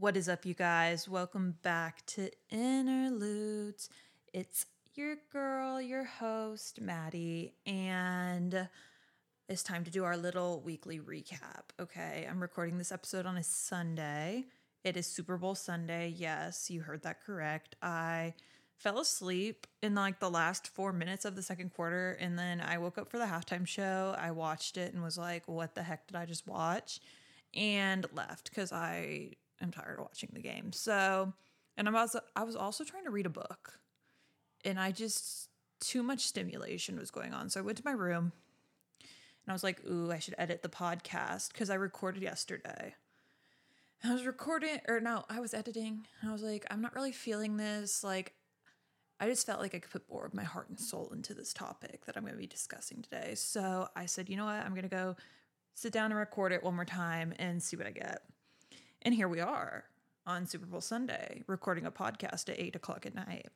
What is up, you guys? Welcome back to Interludes. It's your girl, your host, Maddie, and it's time to do our little weekly recap. Okay, I'm recording this episode on a Sunday. It is Super Bowl Sunday. Yes, you heard that correct. I fell asleep in like the last four minutes of the second quarter, and then I woke up for the halftime show. I watched it and was like, what the heck did I just watch? And left because I am tired of watching the game. So, and I'm also, I was also trying to read a book, and I just, too much stimulation was going on. So I went to my room and I was like, ooh, I should edit the podcast because I recorded yesterday. I was recording, or no, I was editing. And I was like, I'm not really feeling this. Like, I just felt like I could put more of my heart and soul into this topic that I'm going to be discussing today. So I said, you know what? I'm going to go sit down and record it one more time and see what I get. And here we are on Super Bowl Sunday, recording a podcast at eight o'clock at night.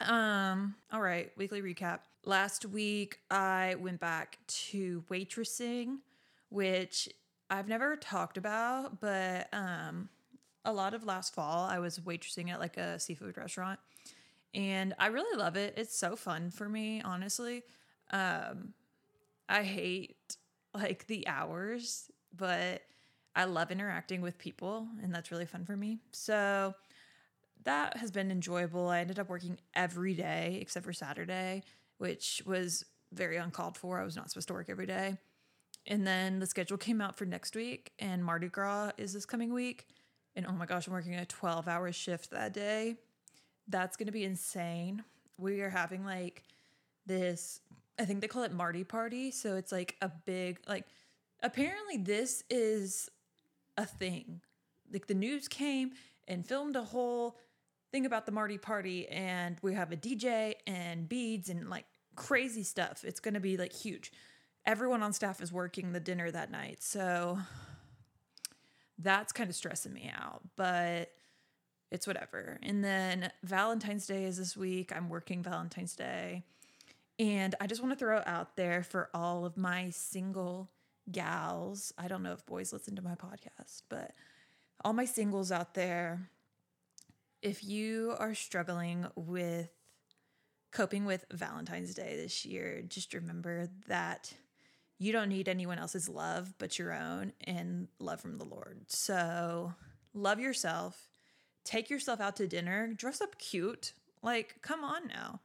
Um, all right, weekly recap. Last week I went back to waitressing, which I've never talked about, but um a lot of last fall I was waitressing at like a seafood restaurant and I really love it. It's so fun for me, honestly. Um I hate like the hours, but I love interacting with people and that's really fun for me. So that has been enjoyable. I ended up working every day except for Saturday, which was very uncalled for. I was not supposed to work every day. And then the schedule came out for next week, and Mardi Gras is this coming week. And oh my gosh, I'm working a 12 hour shift that day. That's going to be insane. We are having like this, I think they call it Mardi Party. So it's like a big, like, apparently this is a thing. Like the news came and filmed a whole thing about the Mardi party, and we have a DJ and beads and like crazy stuff. It's going to be like huge. Everyone on staff is working the dinner that night. So that's kind of stressing me out, but it's whatever. And then Valentine's Day is this week. I'm working Valentine's Day. And I just want to throw out there for all of my single gals. I don't know if boys listen to my podcast, but all my singles out there, if you are struggling with coping with Valentine's Day this year, just remember that you don't need anyone else's love but your own and love from the Lord. So love yourself, take yourself out to dinner, dress up cute. Like, come on now.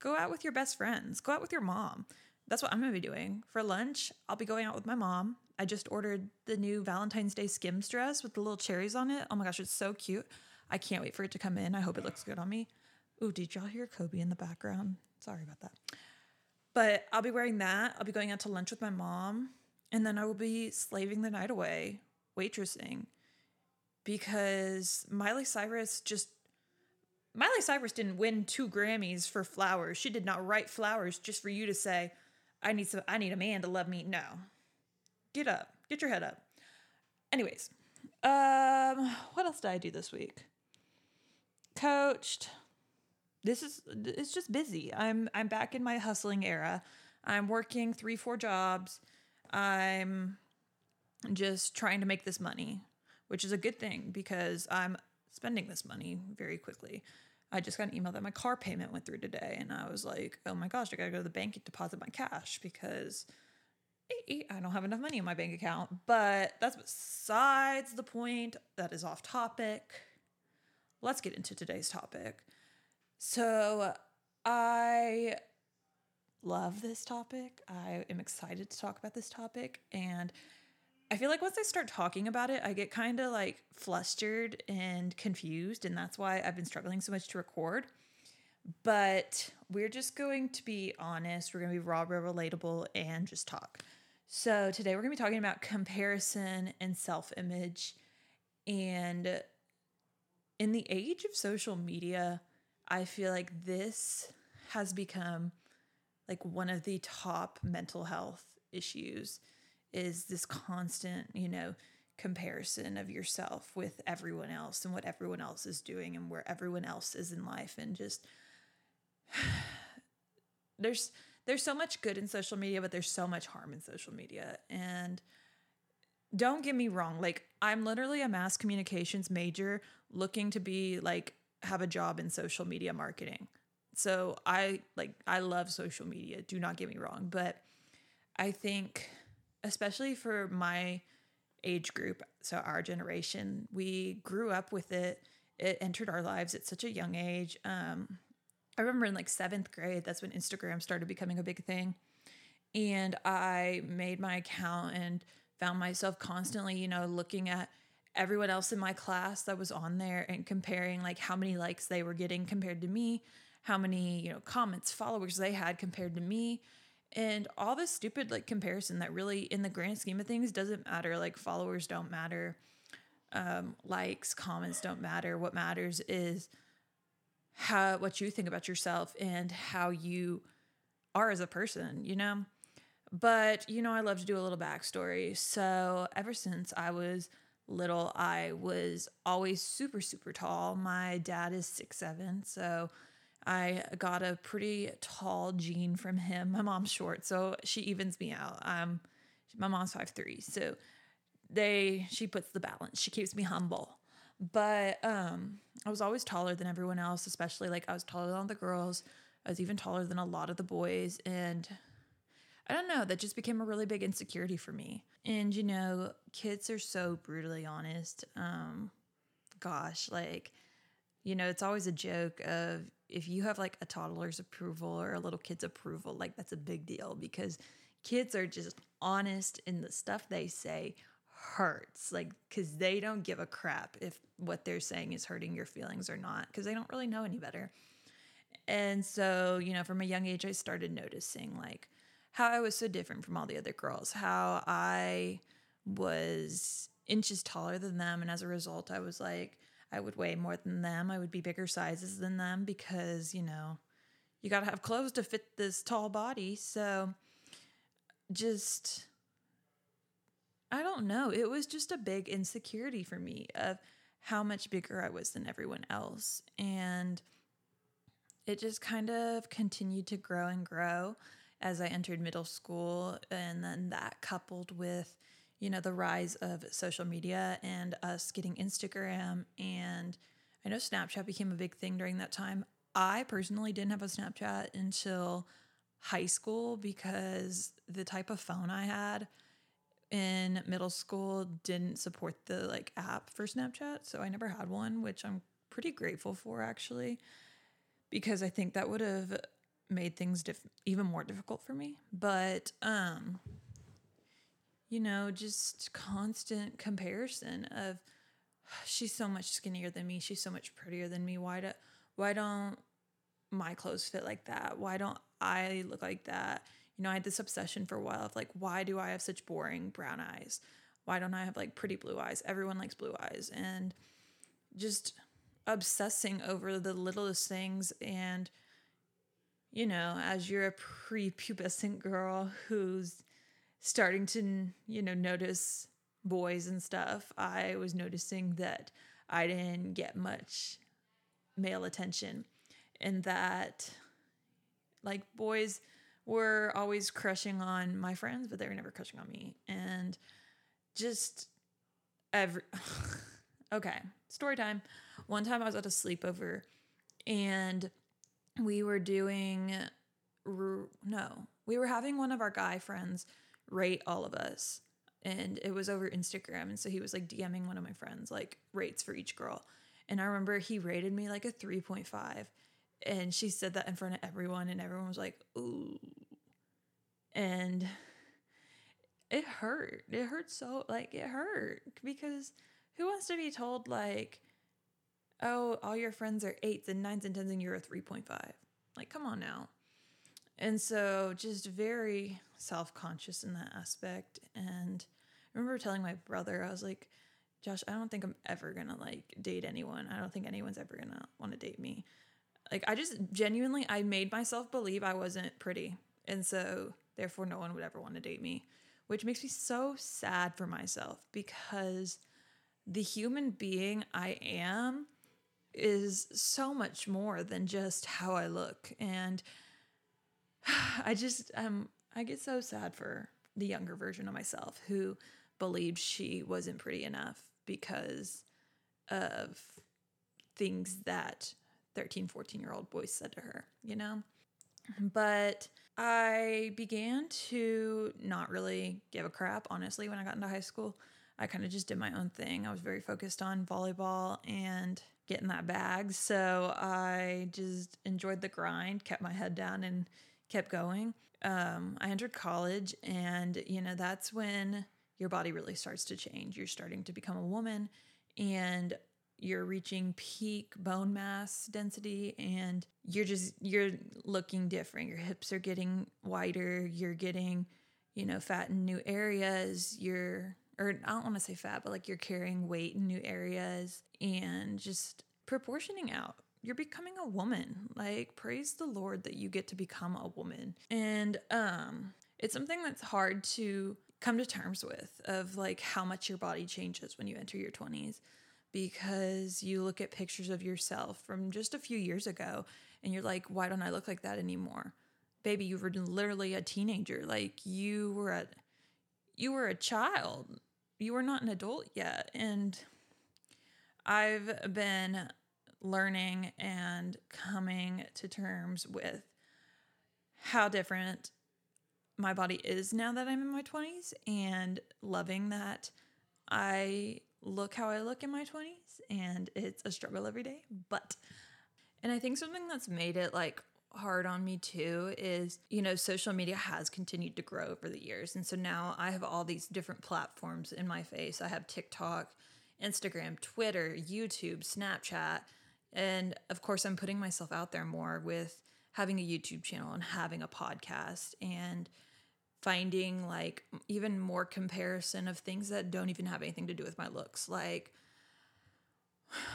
Go out with your best friends, go out with your mom. That's what I'm gonna be doing. For lunch, I'll be going out with my mom. I just ordered the new Valentine's Day Skims dress with the little cherries on it. Oh my gosh, it's so cute. I can't wait for it to come in. I hope it looks good on me. Ooh, did y'all hear Kobe in the background? Sorry about that. But I'll be wearing that. I'll be going out to lunch with my mom. And then I will be slaving the night away, waitressing. Because Miley Cyrus just. Miley Cyrus didn't win two Grammys for flowers. She did not write flowers just for you to say, I need some I need a man to love me. No. Get up. Get your head up. Anyways, um, what else did I do this week? Coached. This is it's just busy. I'm I'm back in my hustling era. I'm working three, four jobs. I'm just trying to make this money, which is a good thing because I'm spending this money very quickly. I just got an email that my car payment went through today, and I was like, oh my gosh, I gotta go to the bank and deposit my cash because eh, eh, I don't have enough money in my bank account. But that's besides the point. That is off topic. Let's get into today's topic. So, I love this topic. I am excited to talk about this topic. And I feel like once I start talking about it, I get kind of like flustered and confused. And that's why I've been struggling so much to record. But we're just going to be honest. We're going to be raw, real, relatable, and just talk. So today we're going to be talking about comparison and self image. And in the age of social media, I feel like this has become like one of the top mental health issues is this constant, you know, comparison of yourself with everyone else and what everyone else is doing and where everyone else is in life and just there's there's so much good in social media but there's so much harm in social media and don't get me wrong. Like, I'm literally a mass communications major looking to be like, have a job in social media marketing. So I like, I love social media. Do not get me wrong. But I think, especially for my age group, so our generation, we grew up with it. It entered our lives at such a young age. Um, I remember in like seventh grade, that's when Instagram started becoming a big thing. And I made my account and found myself constantly, you know, looking at everyone else in my class that was on there and comparing like how many likes they were getting compared to me, how many, you know, comments, followers they had compared to me. And all this stupid like comparison that really in the grand scheme of things doesn't matter. Like followers don't matter. Um, likes, comments don't matter. What matters is how what you think about yourself and how you are as a person, you know? But, you know, I love to do a little backstory. So, ever since I was little, I was always super, super tall. My dad is six seven, so I got a pretty tall gene from him. My mom's short, so she evens me out. Um, my mom's five three, so they she puts the balance. She keeps me humble. But um, I was always taller than everyone else, especially like I was taller than the girls. I was even taller than a lot of the boys, and I don't know, that just became a really big insecurity for me. And you know, kids are so brutally honest. Um, gosh, like, you know, it's always a joke of if you have like a toddler's approval or a little kid's approval, like that's a big deal because kids are just honest in the stuff they say hurts like because they don't give a crap if what they're saying is hurting your feelings or not because they don't really know any better. And so you know from a young age i started noticing like how i was so different from all the other girls how i was inches taller than them and as a result i was like i would weigh more than them i would be bigger sizes than them because you know you got to have clothes to fit this tall body so just I don't know. It was just a big insecurity for me of how much bigger I was than everyone else. And it just kind of continued to grow and grow as I entered middle school. And then that coupled with, you know, the rise of social media and us getting Instagram. And I know Snapchat became a big thing during that time. I personally didn't have a Snapchat until high school because the type of phone I had in middle school didn't support the like app for Snapchat, so I never had one, which I'm pretty grateful for actually because I think that would have made things diff- even more difficult for me. But um you know, just constant comparison of she's so much skinnier than me, she's so much prettier than me. Why do why don't my clothes fit like that? Why don't I look like that? you know, I had this obsession for a while of like, why do I have such boring brown eyes? Why don't I have like pretty blue eyes? Everyone likes blue eyes. And just obsessing over the littlest things. And, you know, as you're a prepubescent girl who's starting to, you know, notice boys and stuff, I was noticing that I didn't get much male attention and that like boys were always crushing on my friends, but they were never crushing on me. And just every okay, story time. One time I was at a sleepover and we were doing no, we were having one of our guy friends rate all of us. And it was over Instagram. And so he was like DMing one of my friends, like rates for each girl. And I remember he rated me like a 3.5 and she said that in front of everyone. And everyone was like ooh. And it hurt. It hurt so like it hurt. Because who wants to be told like oh all your friends are eights and nines and tens and you're a 3.5 like come on now and so just very self-conscious in that aspect. And I remember telling my brother i was like josh i don't think i'm ever gonna like date anyone. I don't think anyone's ever gonna want to date me. Like I just genuinely I made myself believe I wasn't pretty. And so therefore no one would ever want to date me, which makes me so sad for myself because the human being I am is so much more than just how I look. And I just um I get so sad for the younger version of myself who believed she wasn't pretty enough because of things that 13, 14 year old boys said to her, you know? But I began to not really give a crap, honestly, when I got into high school. I kind of just did my own thing. I was very focused on volleyball and getting that bag. So I just enjoyed the grind, kept my head down, and kept going. Um, I entered college, and you know, that's when your body really starts to change. You're starting to become a woman, and you're reaching peak bone mass density and you're just you're looking different your hips are getting wider you're getting you know fat in new areas you're or i don't want to say fat but like you're carrying weight in new areas and just proportioning out you're becoming a woman like praise the lord that you get to become a woman and um it's something that's hard to come to terms with of like how much your body changes when you enter your 20s because you look at pictures of yourself from just a few years ago and you're like, why don't I look like that anymore? Baby, you were literally a teenager. Like you were a you were a child. You were not an adult yet. And I've been learning and coming to terms with how different my body is now that I'm in my 20s and loving that I look how I look in my 20s and it's a struggle every day. But, and I think something that's made it like hard on me too is, you know, social media has continued to grow over the years. And so now I have all these different platforms in my face. I have TikTok, Instagram, Twitter, YouTube, Snapchat. And of course, I'm putting myself out there more with having a YouTube channel and having a podcast and finding like even more comparison of things that don't even have anything to do with my looks like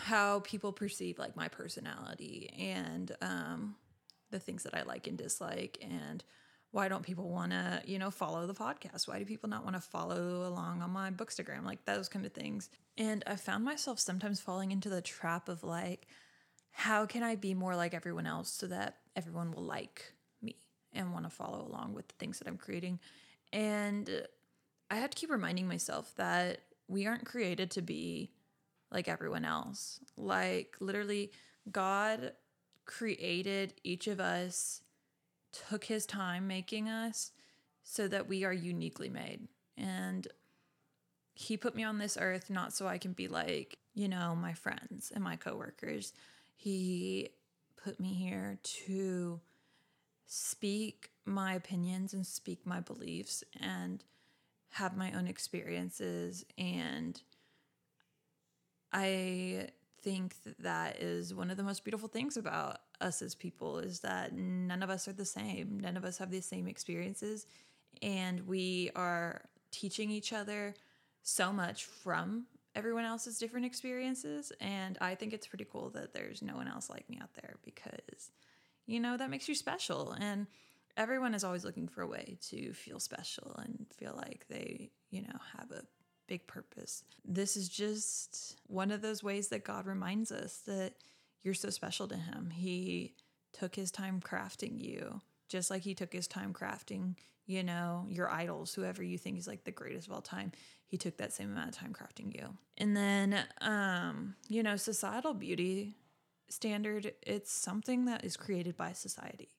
how people perceive like my personality and um, the things that I like and dislike and why don't people want to you know follow the podcast why do people not want to follow along on my bookstagram like those kind of things and i found myself sometimes falling into the trap of like how can i be more like everyone else so that everyone will like me and want to follow along with the things that I'm creating. And I had to keep reminding myself that we aren't created to be like everyone else. Like, literally, God created each of us, took his time making us so that we are uniquely made. And he put me on this earth not so I can be like, you know, my friends and my coworkers. He put me here to speak my opinions and speak my beliefs and have my own experiences and i think that that is one of the most beautiful things about us as people is that none of us are the same none of us have the same experiences and we are teaching each other so much from everyone else's different experiences and i think it's pretty cool that there's no one else like me out there because you know, that makes you special. And everyone is always looking for a way to feel special and feel like they, you know, have a big purpose. This is just one of those ways that God reminds us that you're so special to Him. He took His time crafting you, just like He took His time crafting, you know, your idols, whoever you think is like the greatest of all time. He took that same amount of time crafting you. And then, um, you know, societal beauty standard, it's something that is created by society.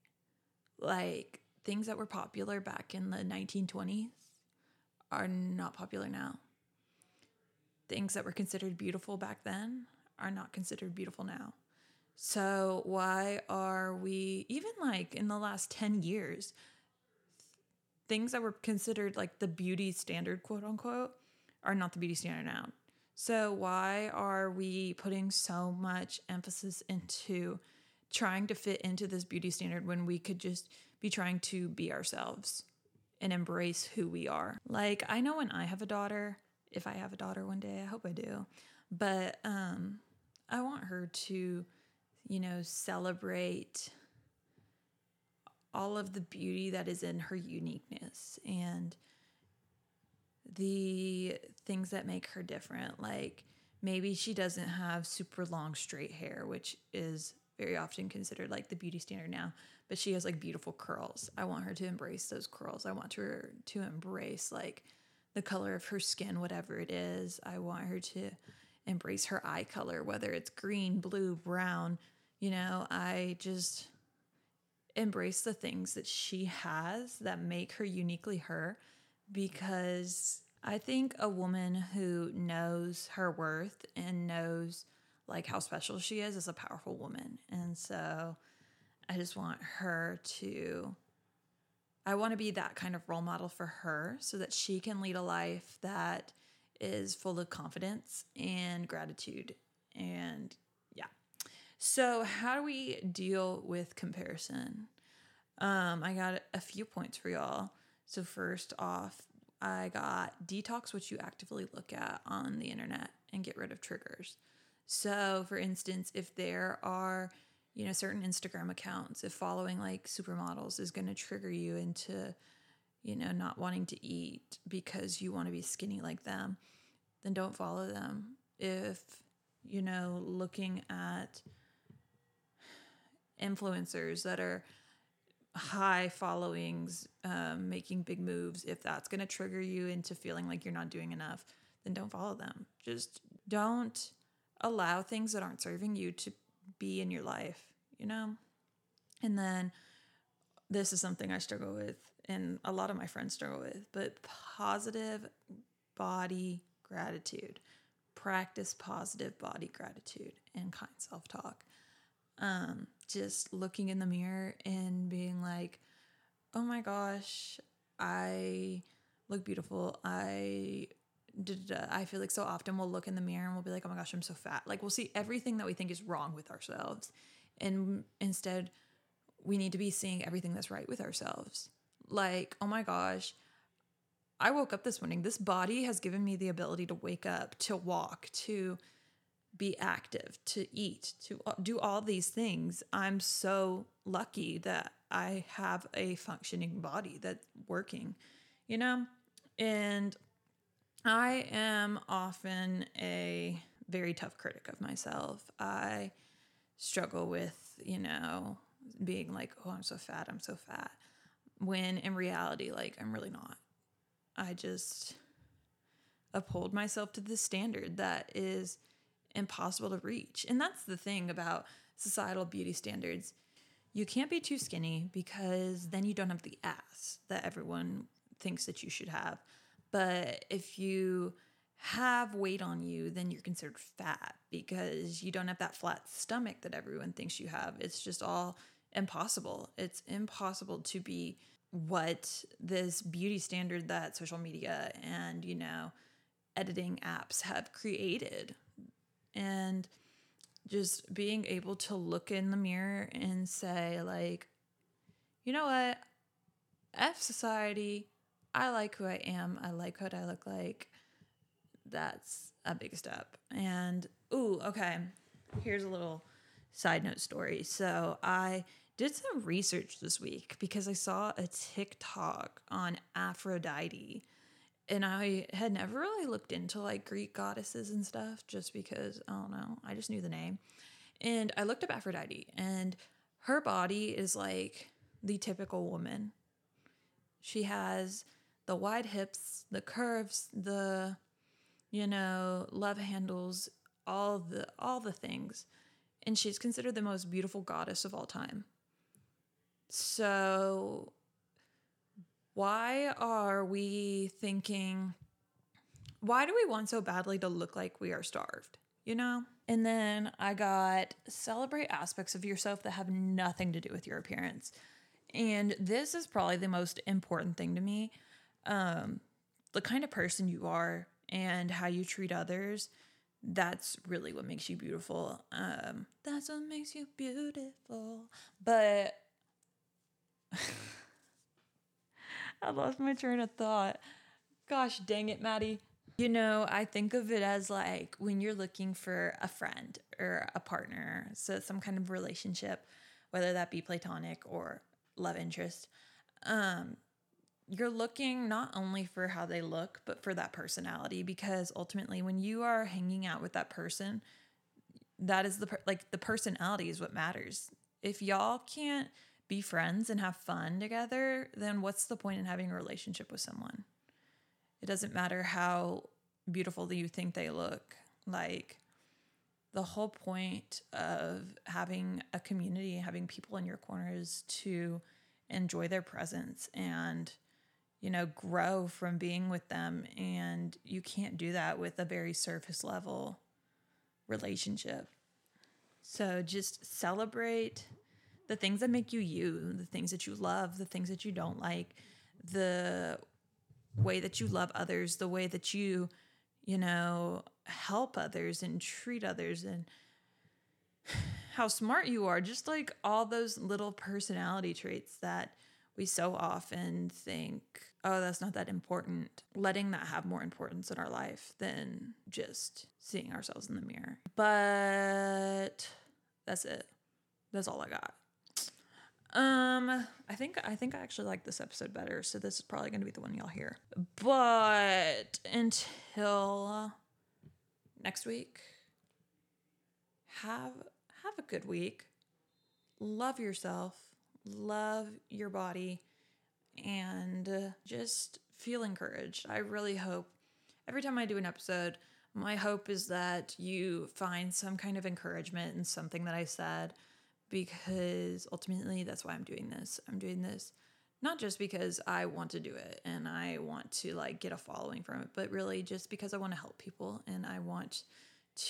Like things that were popular back in the 1920s are not popular now. Things that were considered beautiful back then are not considered beautiful now. So, why are we, even like in the last 10 years, things that were considered like the beauty standard, quote unquote, are not the beauty standard now. So, why are we putting so much emphasis into trying to fit into this beauty standard when we could just be trying to be ourselves and embrace who we are? Like, I know when I have a daughter, if I have a daughter one day, I hope I do, but um, I want her to, you know, celebrate all of the beauty that is in her uniqueness and the things that make her different. Like maybe she doesn't have super long straight hair, which is very often considered like the beauty standard now, but she has like beautiful curls. I want her to embrace those curls. I want her to embrace like the color of her skin, whatever it is. I want her to embrace her eye color, whether it's green, blue, brown. You know, I just embrace the things that she has that make her uniquely her because I think a woman who knows her worth and knows like how special she is is a powerful woman. And so I just want her to I want to be that kind of role model for her so that she can lead a life that is full of confidence and gratitude. And yeah. So, how do we deal with comparison? Um, I got a few points for y'all. So, first off, I got detox what you actively look at on the internet and get rid of triggers. So, for instance, if there are you know certain instagram accounts if following like supermodels is going to trigger you into you know not wanting to eat because you want to be skinny like them then don't follow them if you know looking at influencers that are high followings um, making big moves if that's going to trigger you into feeling like you're not doing enough then don't follow them just don't allow things that aren't serving you to be in your life, you know? And then this is something I struggle with and a lot of my friends struggle with, but positive body gratitude. Practice positive body gratitude and kind self talk. Um, just looking in the mirror and being like, oh my gosh, I look beautiful. I I feel like so often we'll look in the mirror and we'll be like, oh my gosh, I'm so fat. Like we'll see everything that we think is wrong with ourselves. And instead, we need to be seeing everything that's right with ourselves. Like, oh my gosh, I woke up this morning. This body has given me the ability to wake up, to walk, to be active, to eat, to do all these things. I'm so lucky that I have a functioning body that's working, you know? And I am often a very tough critic of myself. I struggle with, you know, being like, oh, I'm so fat, I'm so fat. When in reality, like, I'm really not. I just uphold myself to this standard that is impossible to reach. And that's the thing about societal beauty standards. You can't be too skinny because then you don't have the ass that everyone thinks that you should have. But if you have weight on you, then you're considered fat because you don't have that flat stomach that everyone thinks you have. It's just all impossible. It's impossible to be what this beauty standard that social media and, you know, editing apps have created. And just being able to look in the mirror and say, like, you know what? F society, I like who I am. I like what I look like. That's a big step. And ooh, okay. Here's a little side note story. So I did some research this week because I saw a TikTok on Aphrodite. And I had never really looked into like Greek goddesses and stuff just because, I don't know, I just knew the name. And I looked up Aphrodite, and her body is like the typical woman. She has the wide hips, the curves, the you know, love handles, all the all the things. And she's considered the most beautiful goddess of all time. So why are we thinking why do we want so badly to look like we are starved? You know? And then I got celebrate aspects of yourself that have nothing to do with your appearance. And this is probably the most important thing to me um, the kind of person you are and how you treat others that's really what makes you beautiful um, that's what makes you beautiful but i lost my train of thought gosh dang it maddie you know i think of it as like when you're looking for a friend or a partner so some kind of relationship whether that be platonic or love interest um you're looking not only for how they look, but for that personality because ultimately when you are hanging out with that person, that is the per- like the personality is what matters. If y'all can't be friends and have fun together, then what's the point in having a relationship with someone? It doesn't matter how beautiful you think they look. Like the whole point of having a community, having people in your corner is to enjoy their presence and you know grow from being with them and you can't do that with a very surface level relationship. So just celebrate the things that make you you, the things that you love, the things that you don't like, the way that you love others, the way that you, you know, help others and treat others and how smart you are. Just like all those little personality traits that we so often think, oh, that's not that important. Letting that have more importance in our life than just seeing ourselves in the mirror. But that's it. That's all I got. Um, I think I think I actually like this episode better, so this is probably going to be the one y'all hear. But until next week, have have a good week. Love yourself, love your body, and just feel encouraged. I really hope every time I do an episode, my hope is that you find some kind of encouragement in something that I said because ultimately that's why I'm doing this. I'm doing this not just because I want to do it and I want to like get a following from it, but really just because I want to help people and I want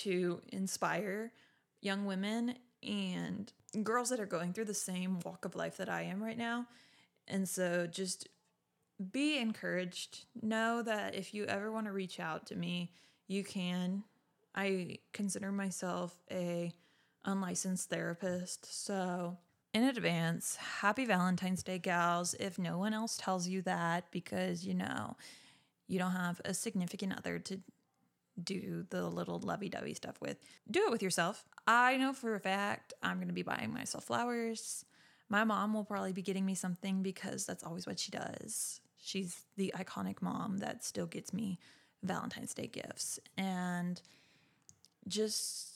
to inspire young women and girls that are going through the same walk of life that I am right now. And so just be encouraged. Know that if you ever want to reach out to me, you can. I consider myself a unlicensed therapist. So, in advance, happy Valentine's Day, gals. If no one else tells you that because you know you don't have a significant other to do the little lovey dovey stuff with, do it with yourself. I know for a fact I'm going to be buying myself flowers. My mom will probably be getting me something because that's always what she does. She's the iconic mom that still gets me Valentine's Day gifts. And just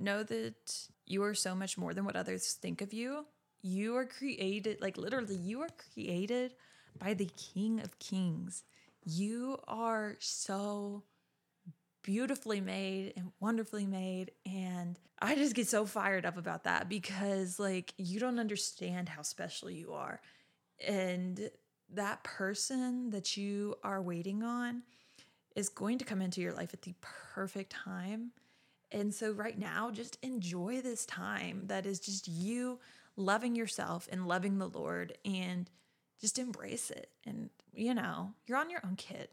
know that you are so much more than what others think of you. You are created, like literally, you are created by the King of Kings. You are so beautifully made and wonderfully made. And I just get so fired up about that because, like, you don't understand how special you are. And that person that you are waiting on is going to come into your life at the perfect time and so, right now, just enjoy this time that is just you loving yourself and loving the Lord and just embrace it. And, you know, you're on your own kid.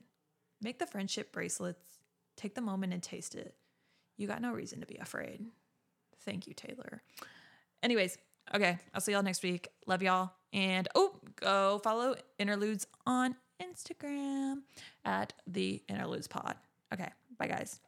Make the friendship bracelets, take the moment and taste it. You got no reason to be afraid. Thank you, Taylor. Anyways, okay, I'll see y'all next week. Love y'all. And oh, go follow Interludes on Instagram at the Interludes Pod. Okay, bye guys.